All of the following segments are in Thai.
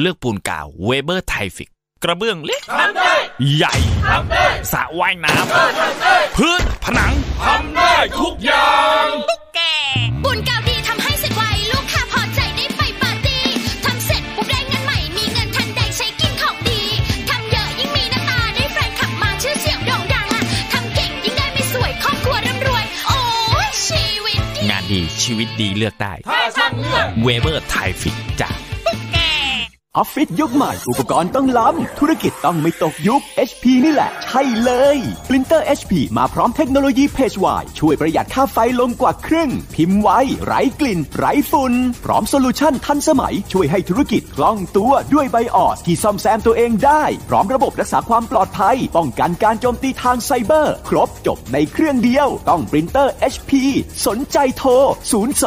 เลือกปูนกาวเวเบอร์ไทล์ฟิกซ์ กระเบื้องเล็กทำได้ใหญ่ทำได้สระว่ายน้ำทำได้พื้นผนังทำได้ทุกอย่างแกบุญเก่าดีทำให้เสร็จไวลูกค้าพอใจได้ไปปาร์ตี้ทำเสร็จปุ๊บได้เงินใหม่มีเงินทันใดใช้กินของดีทำเยอะยิ่งมีหน้าตาได้แฟนขับมาชื่อเสียงโด่งดังอะทำเก่งยิ่งได้ไม่สวยครอบครัวร่ำรวย โอ้ยชีวิตดีงานดีชีวิตดีเลือกได้ถ้าช่างเลือกเวเบอร์ไทล์ฟิกซ์จาก ออฟฟิศยุคใหม่ อุปกรณ์ต้องล้ำ ธุรกิจต้องไม่ตกยุค HP นี่แหละ ใช่เลย ปรินเตอร์ HP มาพร้อมเทคโนโลยี PageWide ช่วยประหยัดค่าไฟลงกว่าครึ่ง พิมพ์ไวไร้กลิ่น ไร้ฝุ่น พร้อม solution ทันสมัย ช่วยให้ธุรกิจคล่องตัวด้วย BIOS ที่ซ่อมแซมตัวเองได้ พร้อมระบบรักษาความปลอดภัย ป้องกันการโจมตีทางไซเบอร์ ครบจบในเครื่องเดียว ต้องปรินเตอร์ HP สนใจโทร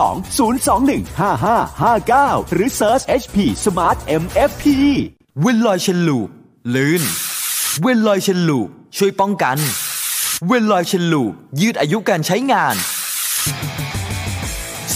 02 021 5559 หรือ Search HP Smart MFP เวนลอยเชนลูปลื่น เวนลอยเชนลูปช่วยป้องกัน เวนลอยเชนลูปยืดอายุการใช้งาน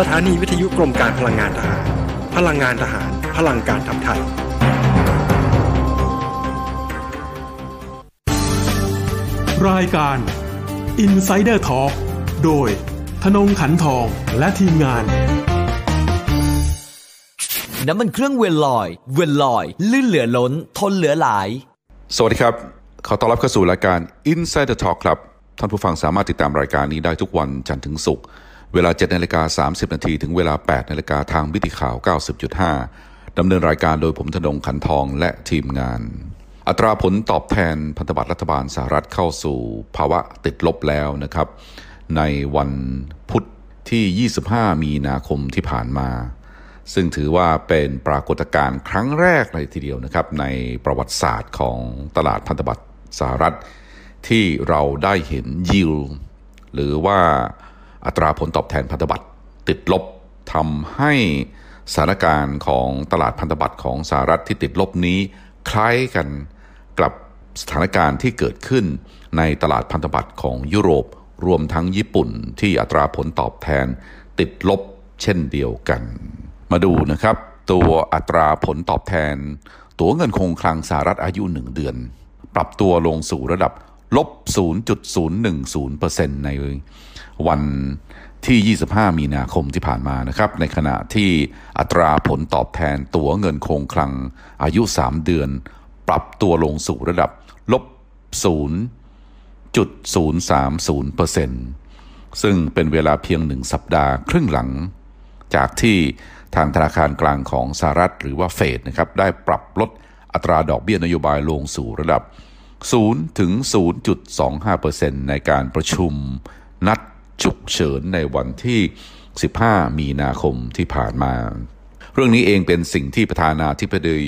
สถานีวิทยุกรมการพลังงานทหาร พลังงานทหาร พลังการทำไทย รายการ Insider Talk โดยธนงขันทองและทีมงาน น้ำมันเครื่องเวนลอย เวนลอย ลื่นเหลือล้น ทนเหลือหลาย สวัสดีครับ ขอต้อนรับเข้าสู่รายการ Insider Talk ครับ ท่านผู้ฟังสามารถติดตามรายการนี้ได้ทุกวันจันทร์ถึงศุกร์ เวลา 7นาฬิกา30 นาทีถึงเวลา 8นาฬิกาทางวิถีข่าว 90.5 ดำเนินรายการโดยผมธนงขันทองและทีมงาน อัตราผลตอบแทนพันธบัตรรัฐบาลสหรัฐเข้าสู่ภาวะติดลบแล้วนะครับ ในวันพุธที่ 25 มีนาคมที่ผ่านมา ซึ่งถือว่าเป็นปรากฏการณ์ครั้งแรกเลยทีเดียวนะครับ ในประวัติศาสตร์ของตลาดพันธบัตรสหรัฐ ที่เราได้เห็นยิวหรือว่า อัตราผลตอบแทนพันธบัตรติดลบทำให้สถานการณ์ของตลาดพันธบัตรของสหรัฐที่ติดลบนี้ คล้ายกันกับสถานการณ์ที่เกิดขึ้นในตลาดพันธบัตรของยุโรป รวมทั้งญี่ปุ่นที่อัตราผลตอบแทนติดลบเช่นเดียวกัน มาดูนะครับ ตัวอัตราผลตอบแทน ตัวเงินคงคลังสหรัฐอายุ 1 เดือน ปรับตัวลงสู่ระดับ ลบ 0.010%ในวันที่ 25 มีนาคมที่ผ่านมานะครับ ในขณะที่อัตราผลตอบแทนตั๋วเงินคงคลังอายุ 3 เดือน ปรับตัวลงสู่ระดับลบ 0.030%ซึ่งเป็นเวลาเพียงหนึ่งสัปดาห์ครึ่งหลัง จากที่ทางธนาคารกลางของสหรัฐหรือว่าเฟดนะครับ ได้ปรับลดอัตราดอกเบี้ยนโยบายลงสู่ระดับ 0ถึง0.25%ในการประชุมนัดฉุกเฉินในวันที่ 15 มีนาคมที่ผ่านมา เรื่องนี้เองเป็นสิ่งที่ประธานาธิบดี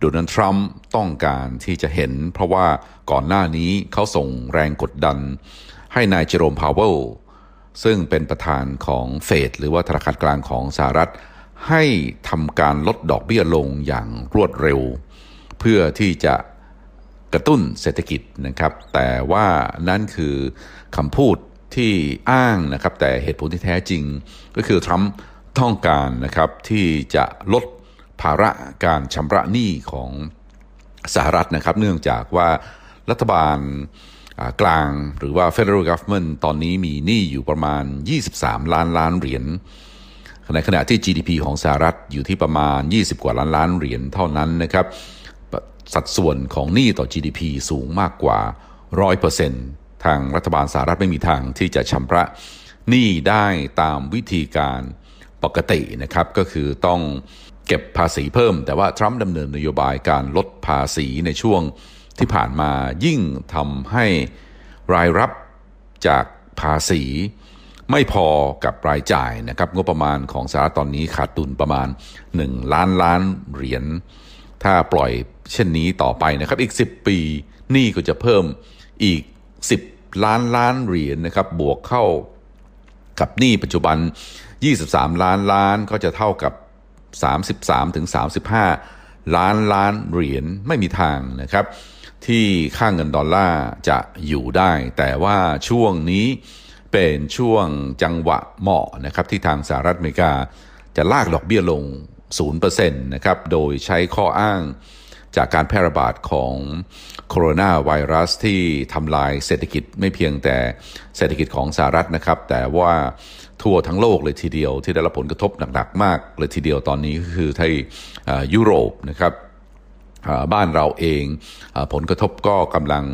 โดนัลด์ทรัมป์ต้องการที่จะเห็น เพราะว่าก่อนหน้านี้เขาส่งแรงกดดัน ให้นายเจโรมพาวเวลซึ่งเป็นประธานของเฟดหรือว่าธนาคารกลางของสหรัฐ ให้ทำการลดดอกเบี้ยลงอย่างรวดเร็ว เพื่อที่จะ กระตุ้นเศรษฐกิจนะครับ แต่ว่านั่นคือคำพูดที่อ้างนะครับ แต่เหตุผลที่แท้จริง ก็คือทรัมป์ต้องการนะครับที่จะลดภาระการชำระหนี้ของสหรัฐนะครับ เนื่องจากว่ารัฐบาลกลางหรือว่า federal government ตอนนี้มีหนี้อยู่ประมาณ 23 ล้านล้านเหรียญในขณะที่ GDP ของสหรัฐอยู่ที่ประมาณ 20 กว่าล้านล้านเหรียญเท่านั้นนะครับ สัดส่วนของหนี้ต่อ GDP สูงมากกว่า 100%ทางรัฐบาลสหรัฐไม่มีทางที่จะชำระหนี้ได้ตามวิธีการปกตินะครับ ก็คือต้องเก็บภาษีเพิ่ม แต่ว่าทรัมป์ดำเนินนโยบายการลดภาษีในช่วงที่ผ่านมายิ่งทำให้รายรับจากภาษีไม่พอกับรายจ่ายนะครับ งบประมาณของสหรัฐตอนนี้ขาดดุลประมาณ 1 ล้านล้านเหรียญ ถ้าปล่อย เช่นนี้ต่อไปนะครับอีก 10 ปีหนี้ก็จะเพิ่มอีก 10 ล้านล้านเหรียญนะครับบวกเข้ากับหนี้ปัจจุบัน 23 ล้านล้านก็จะเท่ากับ 33ถึง35 ล้านล้านเหรียญไม่มีทางนะครับ ที่ค่างเงินดอลลาร์จะอยู่ได้ แต่ว่าช่วงนี้เป็นช่วงจังหวะเหมาะนะครับที่ทางสหรัฐอเมริกาจะลากดอกเบี้ยลง0%นะครับ โดยใช้ข้ออ้าง จากการแพร่ระบาดของโคโรนาไวรัสที่ทำลายเศรษฐกิจไม่เพียงแต่เศรษฐกิจของสหรัฐนะครับ แต่ว่าทั่วทั้งโลกเลยทีเดียวที่ได้รับผลกระทบหนักๆมากเลยทีเดียวตอนนี้ก็คือที่ยุโรปนะครับบ้านเราเองผลกระทบก็กำลัง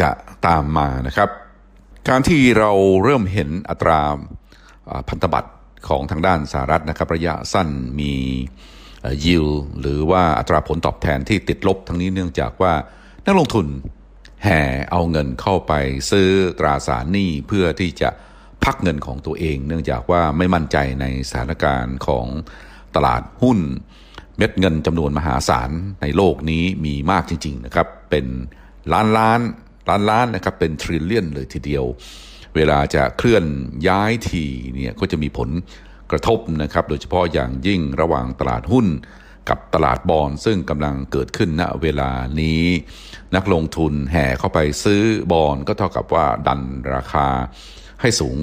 จะตามมานะครับ การที่เราเริ่มเห็นอัตราพันธบัตรของทางด้านสหรัฐนะครับระยะสั้นมี ยิวหรือว่าอัตราผลตอบแทนที่ติดลบทั้งนี้เนื่องจากว่านักลงทุนแห่เอาเงินเข้าไปซื้อตราสารหนี้เพื่อที่จะพักเงินของตัวเอง เนื่องจากว่าไม่มั่นใจในสถานการณ์ของตลาดหุ้น เม็ดเงินจำนวนมหาศาลในโลกนี้มีมากจริง ๆ นะครับ เป็นล้านล้านล้านล้านนะครับเป็นทริลเลียนเลยทีเดียว เวลาจะเคลื่อนย้ายทีเนี่ยก็จะมีผล กระทบนะครับ โดยเฉพาะอย่างยิ่งระหว่างตลาดหุ้นกับตลาดบอลซึ่งกำลังเกิดขึ้นณเวลานี้ นักลงทุนแห่เข้าไปซื้อบอลก็เท่ากับว่าดันราคาให้สูง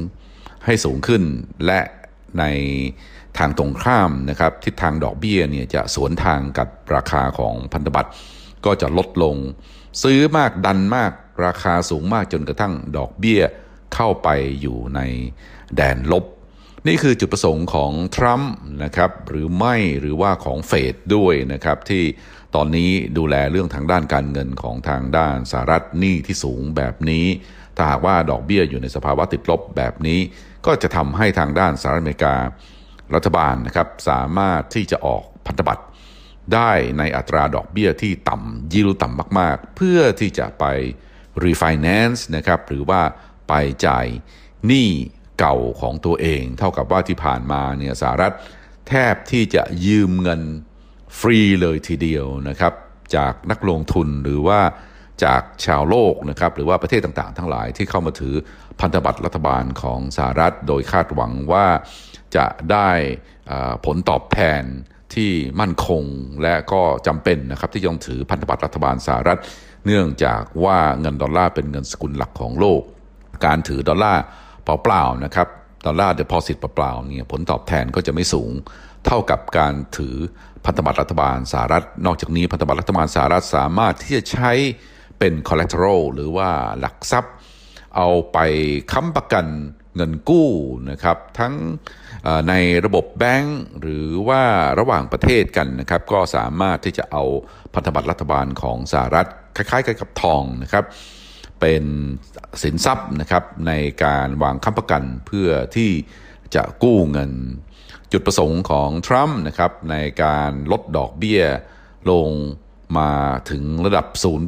ให้สูงขึ้น และในทางตรงข้ามนะครับทิศทางดอกเบี้ยเนี่ยจะสวนทางกับราคาของพันธบัตรก็จะลดลง ซื้อมากดันมากราคาสูงมากจนกระทั่งดอกเบี้ยเข้าไปอยู่ในแดนลบ นี่คือจุดประสงค์ของทรัมป์นะครับหรือไม่หรือว่าของเฟดด้วยนะครับที่ตอนนี้ดูแลเรื่องทางด้านการเงินของทางด้านสหรัฐหนี้ที่สูงแบบนี้ ถ้าหากว่าดอกเบี้ยอยู่ในสภาวะติดลบแบบนี้ ก็จะทำให้ทางด้านสหรัฐอเมริการัฐบาลนะครับสามารถที่จะออกพันธบัตรได้ในอัตราดอกเบี้ยที่ต่ำยิวต่ำมากๆ เพื่อที่จะไป refinance นะครับหรือว่าไปจ่ายหนี้ เก่าของตัวเอง เท่ากับว่าที่ผ่านมาเนี่ยสหรัฐแทบที่จะยืมเงินฟรีเลยทีเดียวนะครับ จากนักลงทุนหรือว่าจากชาวโลกนะครับหรือว่าประเทศต่างๆ ทั้งหลายที่เข้ามาถือพันธบัตรรัฐบาลของสหรัฐ โดยคาดหวังว่าจะได้ผลตอบแทนที่มั่นคงและก็จำเป็นนะครับที่ต้องถือพันธบัตรรัฐบาลสหรัฐ เนื่องจากว่าเงินดอลลาร์เป็นเงินสกุลหลักของโลก การถือดอลลาร์ เปล่าๆนะครับดอลลาร์เดพอสิตเปล่าๆเนี่ยผลตอบแทนก็จะไม่สูง เท่ากับการถือพันธบัตรรัฐบาลสหรัฐ นอกจากนี้พันธบัตรรัฐบาลสหรัฐสามารถที่จะใช้เป็น collateral หรือว่าหลักทรัพย์ เอาไปค้ำประกันเงินกู้นะครับทั้งในระบบแบงก์หรือว่าระหว่างประเทศกันนะครับก็สามารถที่จะเอาพันธบัตรรัฐบาลของสหรัฐคล้ายๆกับทองนะครับ เป็นสินทรัพย์นะครับในการวางค้ำประกันเพื่อที่จะกู้เงิน จุดประสงค์ของทรัมป์นะครับในการลดดอกเบี้ยลงมาถึงระดับ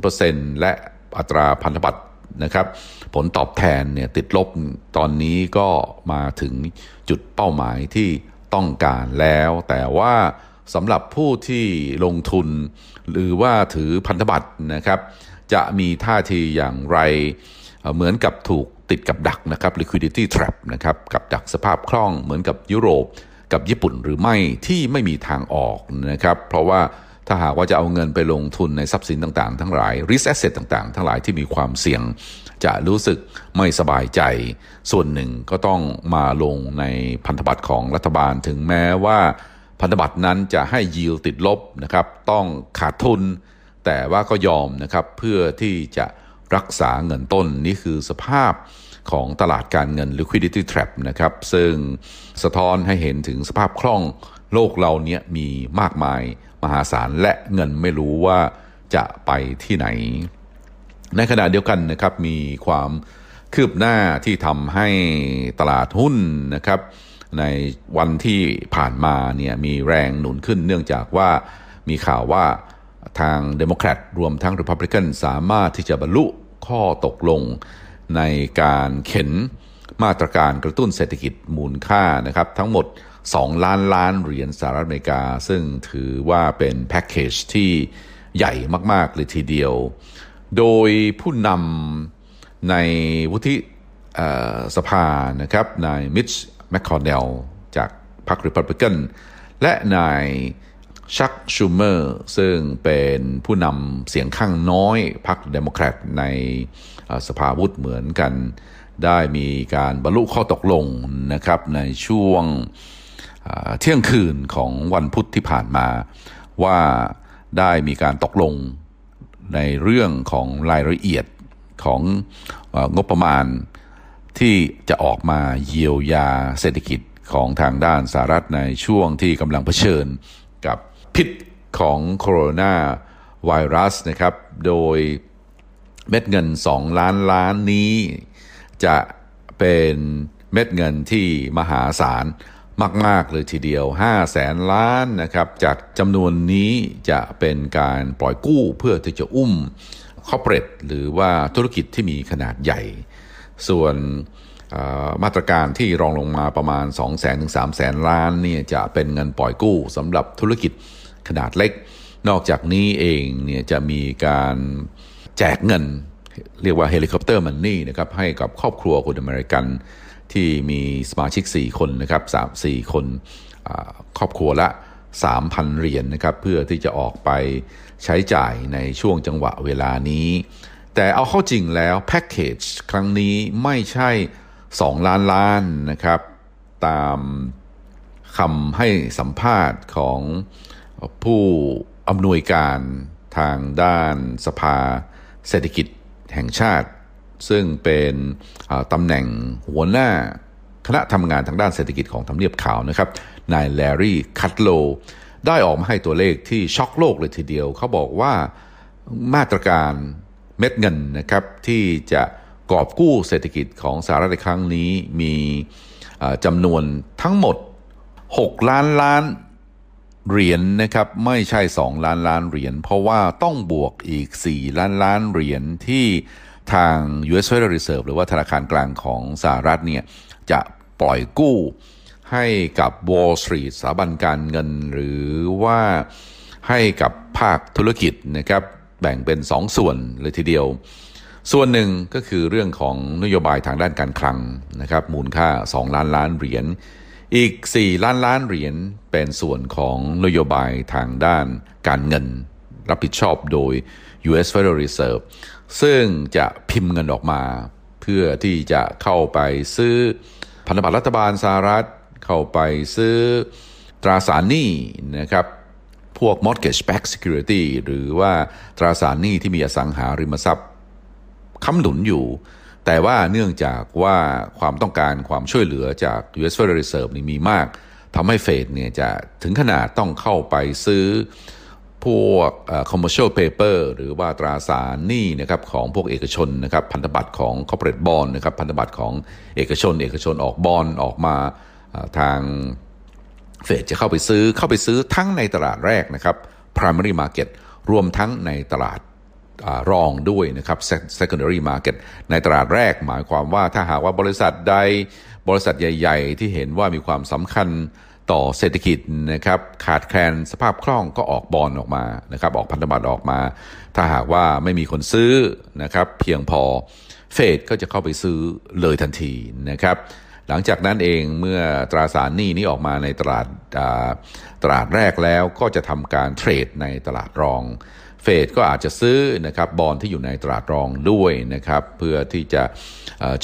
0%และอัตราพันธบัตรนะครับผลตอบแทนเนี่ยติดลบตอนนี้ก็มาถึงจุดเป้าหมายที่ต้องการแล้ว แต่ว่าสำหรับผู้ที่ลงทุนหรือว่าถือพันธบัตรนะครับ จะมีท่าทีอย่างไร เหมือนกับถูกติดกับดักนะครับ liquidity trap นะครับกับดักสภาพคล่องเหมือนกับยุโรปกับญี่ปุ่นหรือไม่ที่ไม่มีทางออกนะครับเพราะว่าถ้าหากว่าจะเอาเงินไปลงทุนในทรัพย์สินต่างๆ ทั้งหลาย risk asset ต่างๆ ทั้งหลายที่มีความเสี่ยง จะรู้สึกไม่สบายใจ ส่วนหนึ่งก็ต้องมาลงในพันธบัตรของรัฐบาลถึงแม้ว่าพันธบัตรนั้นจะให้ยิวติดลบนะครับ ต้องขาดทุน แต่ว่าก็ยอมนะครับเพื่อที่จะรักษาเงินต้นนี่คือสภาพของตลาดการเงิน liquidity trap นะครับ ซึ่งสะท้อนให้เห็นถึงสภาพคล่องโลกเราเนี้ยมีมากมายมหาศาลและเงินไม่รู้ว่าจะไปที่ไหน ในขณะเดียวกันนะครับมีความคืบหน้าที่ทำให้ตลาดหุ้นนะครับ ในวันที่ผ่านมาเนี่ยมีแรงหนุนขึ้นเนื่องจากว่ามีข่าวว่า ทางเดโมแครตรวมทั้งริพับลิกันสามารถที่จะบรรลุข้อตกลงในการเข็นมาตรการกระตุ้นเศรษฐกิจมูลค่านะครับทั้งหมด 2 ล้านล้านเหรียญสหรัฐอเมริกา ซึ่งถือว่าเป็นแพ็กเกจที่ใหญ่มาก ๆ เลยทีเดียว โดยผู้นำในวุฒิสภานะครับนายมิตช์ แมคคอนเนลจากพรรคริพับลิกันและนาย ชัค ชูเมอร์ซึ่งเป็นผู้นำเสียงข้างน้อยพรรคเดโมแครตในสภาวุฒิเหมือนกัน ได้มีการบรรลุข้อตกลงนะครับในช่วงเที่ยงคืนของวันพุธที่ผ่านมาว่าได้มีการตกลงในเรื่องของรายละเอียดของงบประมาณที่จะออกมาเยียวยาเศรษฐกิจของทางด้านสหรัฐในช่วงที่กำลังเผชิญกับ พิษของโคโรนาไวรัสนะครับ โดยเม็ดเงิน 2 ล้านล้านนี้ จะเป็นเม็ดเงินที่มหาศาลมาก ๆ เลยทีเดียว 5 แสนล้านนะครับ จากจำนวนนี้จะเป็นการปล่อยกู้เพื่อที่จะอุ้มcorporate หรือว่าธุรกิจที่มีขนาดใหญ่ ส่วนมาตรการที่รองลงมาประมาณ 2 0 0แสนถึง3 0 0แสนล้านเนี่ยจะเป็นเงินปล่อยกู้สำหรับธุรกิจ ขนาดเล็ก นอกจากนี้เองเนี่ยจะมีการแจกเงิน เรียกว่า helicopter money นะครับให้กับครอบครัวคนอเมริกันที่มีสมาชิก 4 คนนะครับ3 4คนครอบครัวละ 3,000 เหรียญนนะครับเพื่อที่จะออกไปใช้จ่ายในช่วงจังหวะเวลานี้ แต่เอาเข้าจริงแล้วแพ็กเกจครั้งนี้ไม่ใช่ 2 ล้านล้านนะครับ ตามคำให้สัมภาษณ์ของ ผู้อำนวยการทางด้านสภาเศรษฐกิจแห่งชาติ ซึ่งเป็นตำแหน่งหัวหน้าคณะทำงานทางด้านเศรษฐกิจของทำเนียบขาวนะครับ นายแลรี่คัตโล ได้ออกมาให้ตัวเลขที่ช็อกโลกเลยทีเดียว เขาบอกว่ามาตรการเม็ดเงินนะครับ ที่จะกอบกู้เศรษฐกิจของสหรัฐในครั้งนี้มีจำนวนทั้งหมด 6 ล้านล้าน เหรียญนนะครับไม่ใช่ 2 ล้านล้านเหรียญเพราะว่าต้องบวกอีก 4 ล้านล้านเหรียญที่ทาง U.S. Federal Reserve หรือว่าธนาคารกลางของสหรัฐเนี่ยจะปล่อยกู้ให้กับ Wall Street สถาบันการเงิน หรือว่าให้กับภาคธุรกิจนะครับแบ่งเป็น 2ส่วนเลยทีเดียว ส่วนหนึ่งก็คือเรื่องของนโยบายทางด้านการคลังนะครับมูลค่า 2 ล้านล้านเหรียญ อีก 4 ล้านล้านเหรียญเป็นส่วนของนโยบายทางด้านการเงิน รับผิดชอบโดย U.S. Federal Reserve ซึ่งจะพิมพ์เงินออกมา เพื่อที่จะเข้าไปซื้อพันธบัตรรัฐบาลสหรัฐ เข้าไปซื้อตราสารหนี้นะครับพวก mortgage backed security หรือว่าตราสารหนี้ที่มีอสังหาริมทรัพย์ค้ำหนุนอยู่ แต่ว่าเนื่องจากว่าความต้องการความช่วยเหลือจาก U.S. Federal Reserve นี่มีมากทำให้เฟดเนี่ยจะถึงขนาดต้องเข้าไปซื้อพวก commercial paper หรือว่าตราสารหนี้นะครับของพวกเอกชนนะครับพันธบัตรของ corporate bond นะครับพันธบัตรของเอกชน เอกชนออกบอลออกมาทางเฟดจะเข้าไปซื้อเข้าไปซื้อทั้งในตลาดแรกนะครับ primary market รวมทั้งในตลาด รองด้วยนะครับ secondary market ในตลาดแรกหมายความว่าถ้าหากว่าบริษัทใดบริษัทใหญ่ ๆ ที่เห็นว่ามีความสำคัญต่อเศรษฐกิจนะครับขาดแคลนสภาพคล่องก็ออกบอลออกมานะครับออกพันธบัตรออกมา ถ้าหากว่าไม่มีคนซื้อนะครับเพียงพอเฟดก็จะเข้าไปซื้อเลยทันทีนะครับหลังจากนั้นเองเมื่อตราสารหนี้นี้ออกมาในตลาดตลาดแรกแล้วก็จะทำการเทรดในตลาดรอง เฟดก็อาจจะซื้อนะครับบอลที่อยู่ในตลาดรองด้วยนะครับเพื่อที่จะ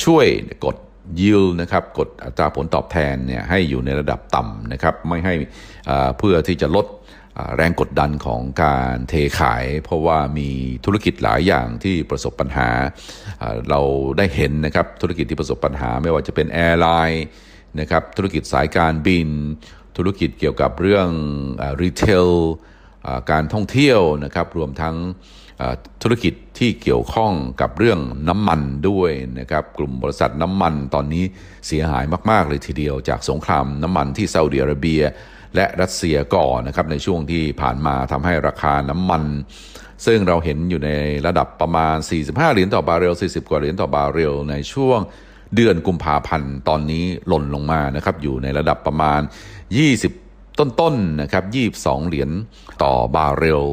ช่วยกด yield นะครับกดอัตราผลตอบแทนเนี่ยให้อยู่ในระดับต่ำนะครับไม่ให้เพื่อที่จะลดแรงกดดันของการเทขาย เพราะว่ามีธุรกิจหลายอย่างที่ประสบปัญหา เราได้เห็นนะครับธุรกิจที่ประสบปัญหาไม่ว่าจะเป็น airline นะครับธุรกิจสายการบิน ธุรกิจเกี่ยวกับเรื่อง retail การท่องเที่ยวนะครับรวมทั้งธุรกิจที่เกี่ยวข้องกับเรื่องน้ำมันด้วยนะครับกลุ่มบริษัทน้ำมันตอนนี้เสียหายมากๆเลยทีเดียวจากสงครามน้ำมันที่ซาอุดิอาระเบีย และรัสเซียก่อนนะครับในช่วงที่ผ่านมาทำให้ราคาน้ำมัน ซึ่งเราเห็นอยู่ในระดับประมาณ 45 เหรียญต่อบาร์เรล 40 กว่าเหรียญต่อบาร์เรล ในช่วงเดือนกุมภาพันธ์ตอนนี้หล่นลงมานะครับอยู่ในระดับประมาณ 20 ต้นๆนะครับ22 เหรียญต่อบาร์เรล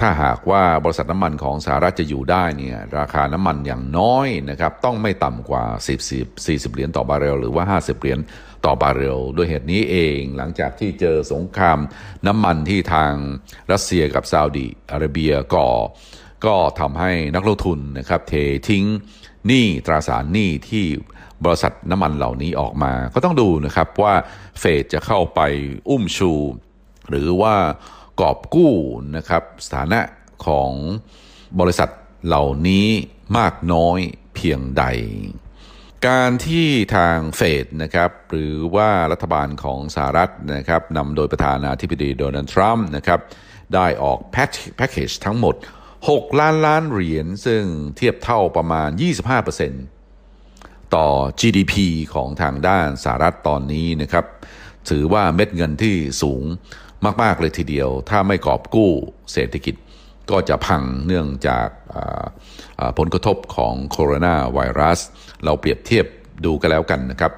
ถ้าหากว่าบริษัทน้ำมันของสหรัฐจะอยู่ได้เนี่ยราคาน้ำมันอย่างน้อยนะครับต้องไม่ต่ำกว่า 10 40 เหรียญต่อบาร์เรล หรือว่า 50 เหรียญต่อบาร์เรล ด้วยเหตุนี้เองหลังจากที่เจอสงครามน้ำมันที่ทางรัสเซียกับซาอุดิอาระเบียก่อ ก็ทำให้นักลงทุนนะครับเททิ้ง หนี้ตราสารหนี้ที่บริษัทน้ำมันเหล่านี้ออกมา ก็ต้องดูนะครับว่าเฟดจะเข้าไปอุ้มชู หรือว่ากอบกู้นะครับสถานะของบริษัทเหล่านี้มากน้อยเพียงใด การที่ทางเฟดนะครับหรือว่ารัฐบาลของสหรัฐนะครับนำโดยประธานาธิบดีโดนัลด์ทรัมป์นะครับได้ออกแพ็คแพ็คเกจทั้งหมด 6 ล้านล้านเหรียญซึ่งเทียบเท่าประมาณ 25%ต่อ GDP ของทางด้านสหรัฐตอนนี้นะครับ ถือว่าเม็ดเงินที่สูงมาก ๆ เลยทีเดียว ถ้าไม่กอบกู้เศรษฐกิจก็จะพังเนื่องจากผลกระทบของโคโรนาไวรัส เราเปรียบเทียบดูกันแล้วกันนะครับ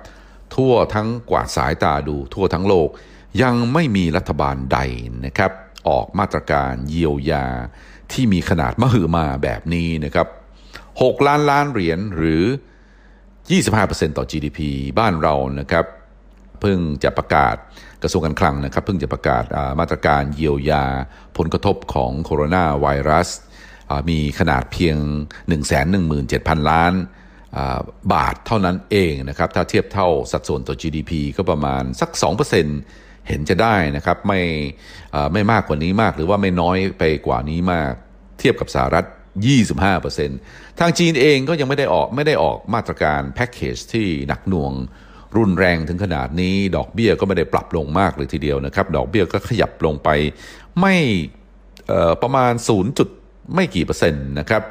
ทั่วทั้งกวาดสายตาดูทั่วทั้งโลกยังไม่มีรัฐบาลใดนะครับ ออกมาตรการเยียวยาที่มีขนาดมหึมาแบบนี้นะครับ 6 ล้านล้านเหรียญหรือ 25%ต่อ GDP บ้านเรานะครับเพิ่งจะประกาศกระทรวงการคลังนะครับเพิ่งจะประกาศมาตรการเยียวยาผลกระทบของโคโรนาไวรัสมีขนาดเพียง 117,000 ล้านอ่าบาทเท่านั้นเองนะครับถ้าเทียบเท่าสัดส่วนต่อ GDP ก็ประมาณสัก 2% เห็นจะได้นะครับไม่ไม่มากกว่านี้มาก หรือว่าไม่น้อยไปกว่านี้มาก เทียบกับสหรัฐ 25%ทางจีนเองก็ยังไม่ได้ออกไม่ได้ออกมาตรการแพ็กเกจที่หนักหน่วงรุนแรงถึงขนาดนี้ ดอกเบี้ยก็ไม่ได้ปรับลงมากเลยทีเดียวนะครับ ดอกเบี้ยก็ขยับลงไปไม่ประมาณ 0. จุดไม่กี่เปอร์เซ็นต์นะครับ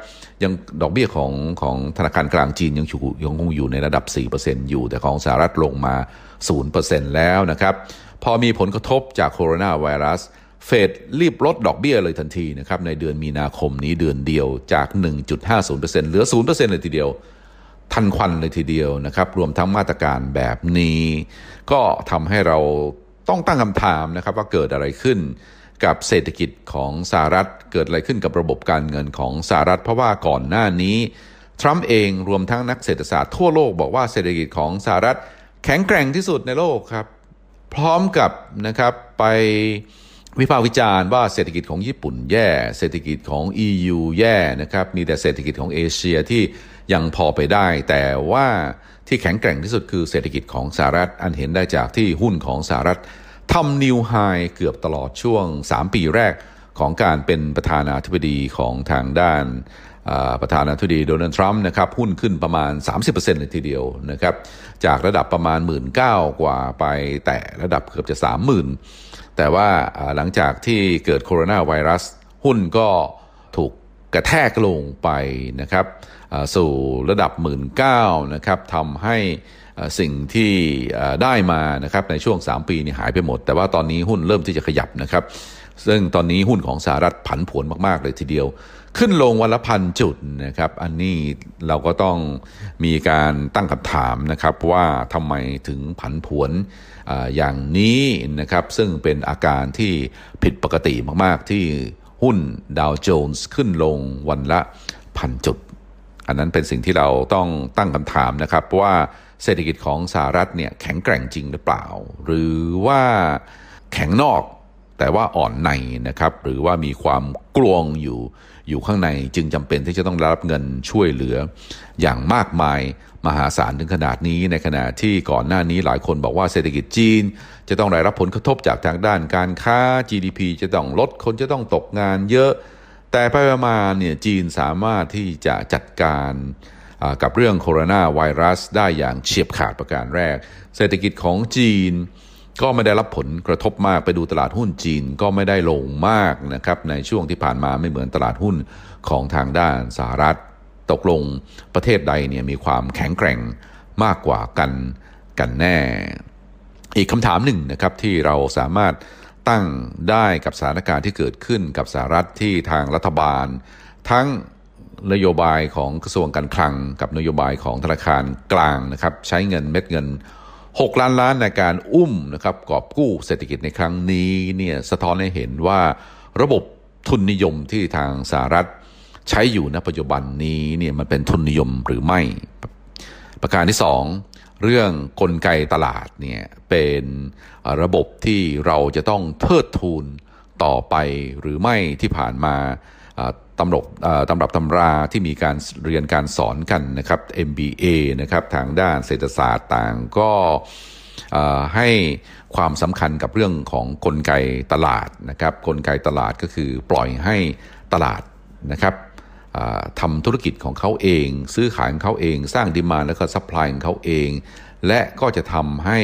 ยังดอกเบี้ยของของธนาคารกลางจีนยังอยู่ยังคงอยู่ในระดับ 4%อยู่ แต่ของสหรัฐลงมา 0%แล้วนะครับ พอมีผลกระทบจากโคโรนาไวรัส เฟดรีบลดดอกเบี้ยเลยทันทีนะครับในเดือนมีนาคมนี้เดือนเดียวจาก 1.50%เหลือ 0%เลยทีเดียวทันควันเลยทีเดียวนะครับ รวมทั้งมาตรการแบบนี้ ก็ทำให้เราต้องตั้งคำถามนะครับว่าเกิดอะไรขึ้นกับเศรษฐกิจของสหรัฐเกิดอะไรขึ้นกับระบบการเงินของสหรัฐ เพราะว่าก่อนหน้านี้ทรัมป์เองรวมทั้งนักเศรษฐศาสตร์ทั่วโลกบอกว่าเศรษฐกิจของสหรัฐแข็งแกร่งที่สุดในโลกครับ พร้อมกับนะครับไปวิพากษ์วิจารณ์ว่าเศรษฐกิจของญี่ปุ่นแย่ เศรษฐกิจของ EU แย่นะครับ มีแต่เศรษฐกิจของเอเชียที่ยังพอไปได้ แต่ว่าที่แข็งแกร่งที่สุดคือเศรษฐกิจของสหรัฐ อันเห็นได้จากที่หุ้นของสหรัฐทำนิวไฮเกือบตลอดช่วง 3 ปีแรก ของการเป็นประธานาธิบดีของทางด้านประธานาธิบดีโดนัลด์ทรัมป์นะครับหุ้นขึ้นประมาณ 30%เลยทีเดียวนะครับจากระดับประมาณ 1 9ื่นกว่าไปแต่ระดับเกือบจะ 30,000 แต่ว่าหลังจากที่เกิดโคโรนาไวรัส หุ้นก็ถูกกระแทกลงไปนะครับสู่ระดับ 1 9ื่นนะครับทำให้สิ่งที่ได้มานะครับในช่วง 3 ปีนี่หายไปหมด แต่ว่าตอนนี้หุ้นเริ่มที่จะขยับนะครับ ซึ่งตอนนี้หุ้นของสหรัฐผันผวนมากๆเลยทีเดียว ขึ้นลงวันละพันจุดนะครับ อันนี้เราก็ต้องมีการตั้งคำถามนะครับว่าทำไมถึงผันผวนออย่างนี้นะครับ ซึ่งเป็นอาการที่ผิดปกติมากๆที่หุ้นดาวโจนส์ขึ้นลงวันละพันจุด อันนั้นเป็นสิ่งที่เราต้องตั้งคำถามนะครับว่าเศรษฐกิจของสหรัฐเนี่ยแข็งแกร่งจริงหรือเปล่า หรือว่าแข็งนอก แต่ว่าอ่อนในนะครับหรือว่ามีความกลวงอยู่อยู่ข้างในจึงจำเป็นที่จะต้องรับเงินช่วยเหลือ อย่างมากมายมหาศาลถึงขนาดนี้ในขณะที่ก่อนหน้านี้หลายคนบอกว่าเศรษฐกิจจีน จะต้องได้รับผลกระทบจากทางด้านการค้า GDP จะต้องลดคนจะต้องตกงานเยอะ แต่ไปมาเนี่ยจีนสามารถที่จะจัดการกับเรื่องโคโรนาไวรัสได้อย่างเฉียบขาดประการแรก เศรษฐกิจของจีน ก็ไม่ได้รับผลกระทบมากไปดูตลาดหุ้นจีนก็ไม่ได้ลงมากนะครับในช่วงที่ผ่านมาไม่เหมือนตลาดหุ้นของทางด้านสหรัฐ ตกลงประเทศใดเนี่ยมีความแข็งแกร่งมากกว่ากันกันแน่ อีกคำถามหนึ่งนะครับที่เราสามารถตั้งได้กับสถานการณ์ที่เกิดขึ้นกับสหรัฐที่ทางรัฐบาล ทั้งนโยบายของกระทรวงการคลัง กับนโยบายของธนาคารกลางนะครับใช้เงินเม็ดเงิน 6 ล้านล้านในการอุ้มนะครับกอบกู้เศรษฐกิจในครั้งนี้เนี่ยสะท้อนให้เห็นว่าระบบทุนนิยมที่ทางสหรัฐใช้อยู่ณปัจจุบันนี้เนี่ยมันเป็นทุนนิยมหรือไม่ ประการที่ 2 เรื่องกลไกตลาดเนี่ยเป็นระบบที่เราจะต้องเทิดทูนต่อไปหรือไม่ที่ผ่านมา ตำรับตำรับตำราที่มีการเรียนการสอนกันนะครับ MBA นะครับทางด้านเศรษฐศาสตร์ต่างก็ให้ความสำคัญกับเรื่องของกลไกตลาดนะครับ กลไกตลาดก็คือปล่อยให้ตลาดนะครับทำธุรกิจของเขาเอง ซื้อขายของเขาเอง สร้างดีมาแล้วก็ซัพพลายของเขาเอง และก็จะทำให้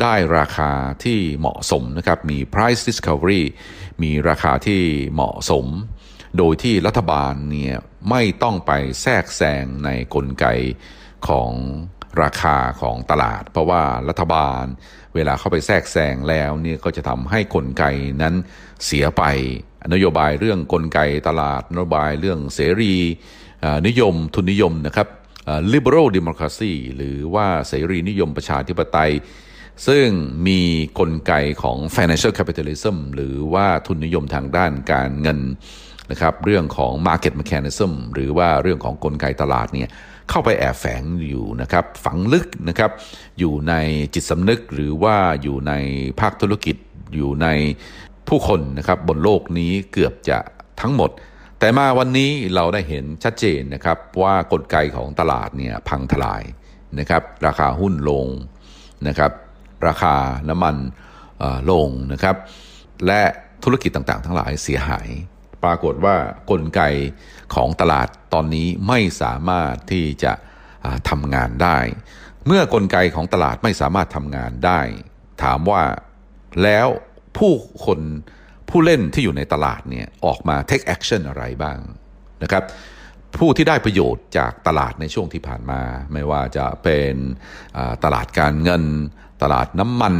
ได้ราคาที่เหมาะสมนะครับ มี price discovery มีราคาที่เหมาะสม โดยที่รัฐบาลเนี่ยไม่ต้องไปแทรกแซงในกลไกของราคาของตลาด เพราะว่ารัฐบาลเวลาเข้าไปแทรกแซงแล้วเนี่ยก็จะทำให้กลไกนั้นเสียไปนโยบายเรื่องกลไกตลาดนโยบายเรื่องเสรีนิยมทุนนิยมนะครับ liberal democracy หรือว่าเสรีนิยมประชาธิปไตย ซึ่งมีกลไกของ financial capitalism หรือว่าทุนนิยมทางด้านการเงิน นะครับเรื่องของ market mechanism หรือว่าเรื่องของกลไกตลาดเนี่ยเข้าไปแอบแฝงอยู่นะครับฝังลึกนะครับอยู่ในจิตสำนึกหรือว่าอยู่ในภาคธุรกิจอยู่ในผู้คนนะครับบนโลกนี้เกือบจะทั้งหมด แต่มาวันนี้เราได้เห็นชัดเจนนะครับว่ากลไกของตลาดเนี่ยพังทลายนะครับราคาหุ้นลงนะครับราคาน้ำมันลงนะครับและธุรกิจต่างๆ ทั้งหลายเสียหาย ปรากฏว่ากลไกของตลาดตอนนี้ไม่สามารถที่จะทำงานได้ เมื่อกลไกของตลาดไม่สามารถทำงานได้ ถามว่าแล้วผู้คนผู้เล่นที่อยู่ในตลาดเนี่ยออกมา take action อะไรบ้างนะครับผู้ที่ได้ประโยชน์จากตลาดในช่วงที่ผ่านมา ไม่ว่าจะเป็นตลาดการเงิน ตลาดน้ำมัน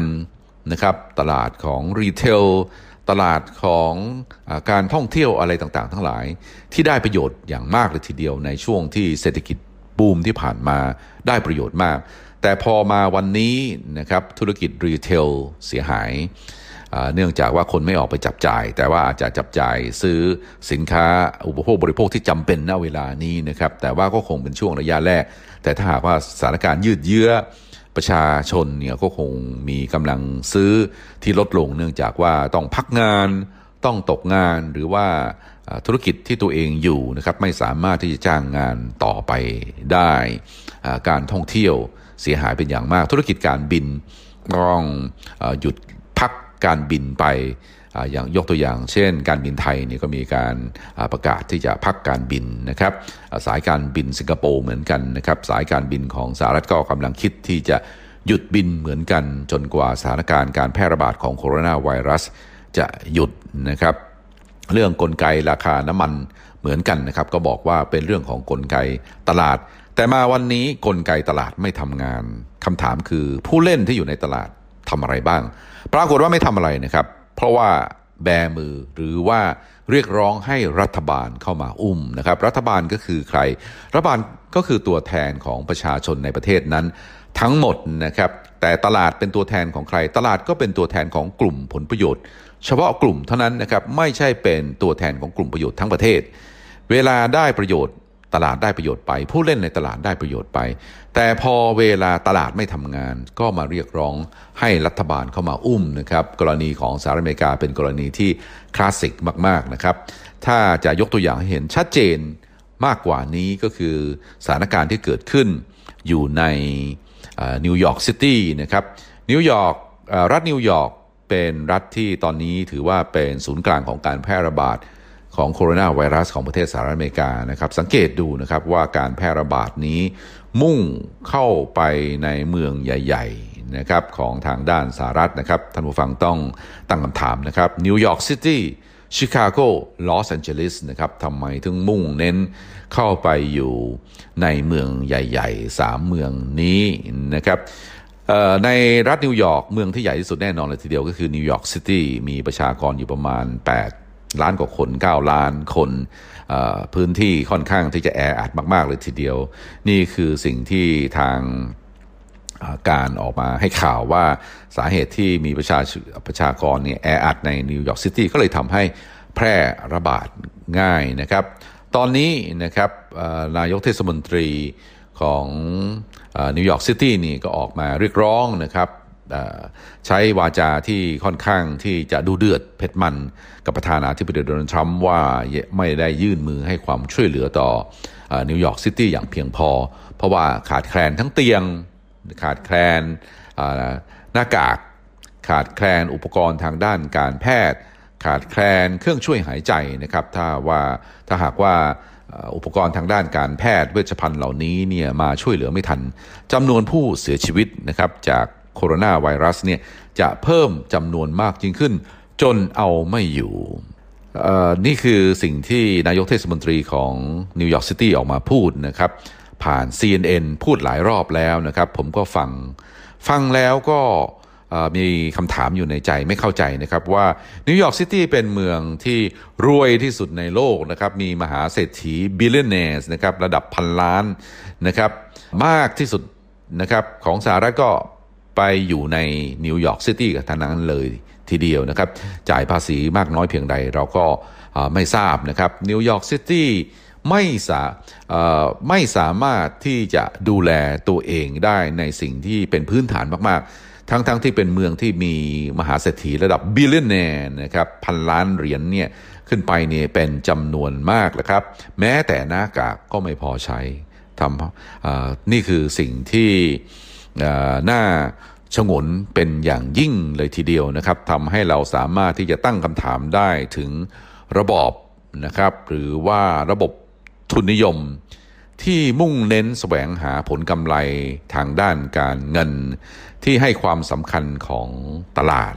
นะครับตลาดของรีเทล ตลาดของอการท่องเที่ยวอะไรต่างๆ ทั้งหลาย ที่ได้ประโยชน์อย่างมากเลยทีเดียวในช่วงที่เศรษฐกิจบูมที่ผ่านมาได้ประโยชน์มาก แต่พอมาวันนี้นะครับธุรกิจรีเทลเสียหายเนื่องจากว่าคนไม่ออกไปจับจ่าย แต่ว่าอาจจะจับจ่ายซื้อสินค้าอุปโภคบริโภคที่จำเป็นณเวลานี้นะครับแต่ว่าก็คงเป็นช่วงระยะแรก แต่ถ้าหากว่าสถานการณ์ยืดเยื้อ ประชาชนเนี่ยก็คงมีกำลังซื้อที่ลดลงเนื่องจากว่าต้องพักงานต้องตกงานหรือว่าธุรกิจที่ตัวเองอยู่นะครับไม่สามารถที่จะจ้างงานต่อไปได้ การท่องเที่ยวเสียหายเป็นอย่างมาก ธุรกิจการบินต้องหยุดพักการบินไป อย่างยกตัวอย่าง เช่น การบินไทยนี่ก็มีการประกาศที่จะพักการบินนะครับสายการบินสิงคโปร์เหมือนกันนะครับสายการบินของสหรัฐก็กำลังคิดที่จะหยุดบินเหมือนกันจนกว่าสถานการณ์การแพร่ระบาดของโคโรนาไวรัสจะหยุดนะครับเรื่องกลไกราคาน้ำมันเหมือนกันนะครับ ก็บอกว่าเป็นเรื่องของกลไกตลาด แต่มาวันนี้กลไกตลาดไม่ทำงานคำถามคือผู้เล่นที่อยู่ในตลาดทำอะไรบ้าง ปรากฏว่าไม่ทำอะไรนะครับ เพราะว่าแบมือหรือว่าเรียกร้องให้รัฐบาลเข้ามาอุ้มนะครับ รัฐบาลก็คือใคร รัฐบาลก็คือตัวแทนของประชาชนในประเทศนั้น ทั้งหมดนะครับ แต่ตลาดเป็นตัวแทนของใคร ตลาดก็เป็นตัวแทนของกลุ่มผลประโยชน์ เฉพาะกลุ่มเท่านั้นนะครับไม่ใช่เป็นตัวแทนของกลุ่มประโยชน์ทั้งประเทศ เวลาได้ประโยชน์ ตลาดได้ประโยชน์ไป ผู้เล่นในตลาดได้ประโยชน์ไป แต่พอเวลาตลาดไม่ทำงาน ก็มาเรียกร้องให้รัฐบาลเข้ามาอุ้มนะครับกรณีของสหรัฐอเมริกาเป็นกรณีที่คลาสสิกมากๆนะครับถ้าจะยกตัวอย่างให้เห็นชัดเจนมากกว่านี้ก็คือสถานการณ์ที่เกิดขึ้นอยู่ในนิวยอร์กซิตี้นะครับนิวยอร์กรัฐนิวยอร์กเป็นรัฐที่ตอนนี้ถือว่าเป็นศูนย์กลางของการแพร่ระบาด ของโคโรนาไวรัสของประเทศสหรัฐอเมริกานะครับ สังเกตดูนะครับว่าการแพร่ระบาดนี้มุ่งเข้าไปในเมืองใหญ่ๆนะครับของทางด้านสหรัฐนะครับ ท่านผู้ฟังต้องตั้งคำถามนะครับนิวยอร์กซิตี้ชิคาโกลอสแอนเจลิสนะครับทำไมถึงมุ่งเน้นเข้าไปอยู่ในเมืองใหญ่ๆ 3 เมืองนี้นะครับในรัฐนิวยอร์กเมืองที่ใหญ่ที่สุดแน่นอนเลยทีเดียวก็คือนิวยอร์กซิตี้มีประชากรอยู่ประมาณ 8 ล้านกว่าคน 9 ล้านคนพื้นที่ค่อนข้างที่จะแออัดมากๆเลยทีเดียว นี่คือสิ่งที่ทางการออกมาให้ข่าวว่าสาเหตุที่มีประชาประชากรเนี่ยแออัดในนิวยอร์กซิตี้ก็เลยทำให้แพร่ระบาดง่ายนะครับ ตอนนี้นะครับนายกเทศมนตรีของนิวยอร์กซิตี้นี่ก็ออกมาเรียกร้องนะครับ ใช้วาจาที่ค่อนข้างที่จะดูเดือดเผ็ดมัน กับประธานาธิบดีโดนัลด์ทรัมป์ว่าไม่ได้ยื่นมือให้ความช่วยเหลือต่อนิวยอร์กซิตี้อย่างเพียงพอ เพราะว่าขาดแคลนทั้งเตียง ขาดแคลนหน้ากาก ขาดแคลนอุปกรณ์ทางด้านการแพทย์ ขาดแคลนเครื่องช่วยหายใจนะครับถ้าว่าถ้าหากว่าอุปกรณ์ทางด้านการแพทย์เวชภัณฑ์เหล่านี้เนี่ยมาช่วยเหลือไม่ทันจำนวนผู้เสียชีวิตนะครับจาก โคโรนาไวรัสเนี่ยจะเพิ่มจำนวนมากยิ่งขึ้น จนเอาไม่อยู่นี่คือสิ่งที่นายกเทศมนตรีของนิวยอร์กซิตี้ออกมาพูดนะครับ ผ่าน CNN พูดหลายรอบแล้วนะครับ ผมก็ฟัง ฟังแล้วก็มีคำถามอยู่ในใจไม่เข้าใจนะครับ ว่านิวยอร์กซิตี้เป็นเมืองที่รวยที่สุดในโลกนะครับ มีมหาเศรษฐี billionaires นะครับ ระดับพันล้านนะครับ มากที่สุดนะครับของสหรัฐก็ ไปอยู่ในนิวยอร์กซิตี้กันทั้งนั้นเลยทีเดียวนะครับ จ่ายภาษีมากน้อยเพียงใดเราก็ไม่ทราบนะครับนิวยอร์กซิตี้ไม่สาไม่สามารถที่จะดูแลตัวเองได้ในสิ่งที่เป็นพื้นฐานมาก ๆ ทั้งๆทที่เป็นเมืองที่มีมหาเศรษฐีระดับ billionaire นะครับพันล้านเหรียญเนี่ยขึ้นไปเนี่ยเป็นจำนวนมากนะครับ แม้แต่หน้ากากก็ไม่พอใช้ทำนี่คือสิ่งที่ เอ่อน่าชงนเป็นอย่างยิ่งเลยทีเดียวนะครับทำให้เราสามารถที่จะตั้งคำถามได้ถึงระบอบนะครับ หรือว่าระบบทุนนิยม ที่มุ่งเน้นแสวงหาผลกำไรทางด้านการเงิน ที่ให้ความสำคัญของตลาด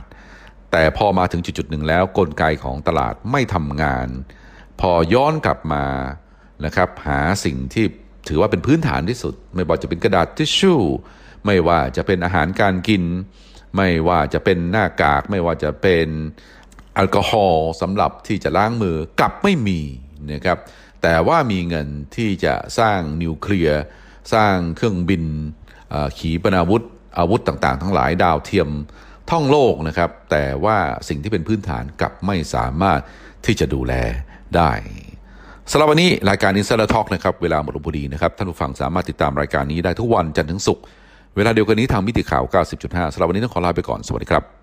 แต่พอมาถึงจุดๆหนึ่งแล้วกลไกของตลาดไม่ทำงาน พอย้อนกลับมานะครับหาสิ่งที่ถือว่าเป็นพื้นฐานที่สุด ไม่ว่าจะเป็นกระดาษทิชชู่ ไม่ว่าจะเป็นอาหารการกิน ไม่ว่าจะเป็นหน้ากาก ไม่ว่าจะเป็นแอลกอฮอล์สำหรับที่จะล้างมือกลับไม่มีนะครับแต่ว่ามีเงินที่จะสร้างนิวเคลียร์สร้างเครื่องบินเอ่อขีปนาวุธอาวุธต่างๆ ทั้งหลายดาวเทียมท่องโลกนะครับ แต่ว่าสิ่งที่เป็นพื้นฐานกลับไม่สามารถที่จะดูแลได้สำหรับวันนี้รายการ Insider Talk นะครับ เวลาหมดลงพอดีนะครับ ท่านผู้ฟังสามารถติดตามรายการนี้ได้ทุกวันจันทร์ถึงศุกร์ เวลาเดียวกันนี้ทางมิติข่าว 90.5สำหรับวันนี้ต้องขอลาไปก่อน สวัสดีครับ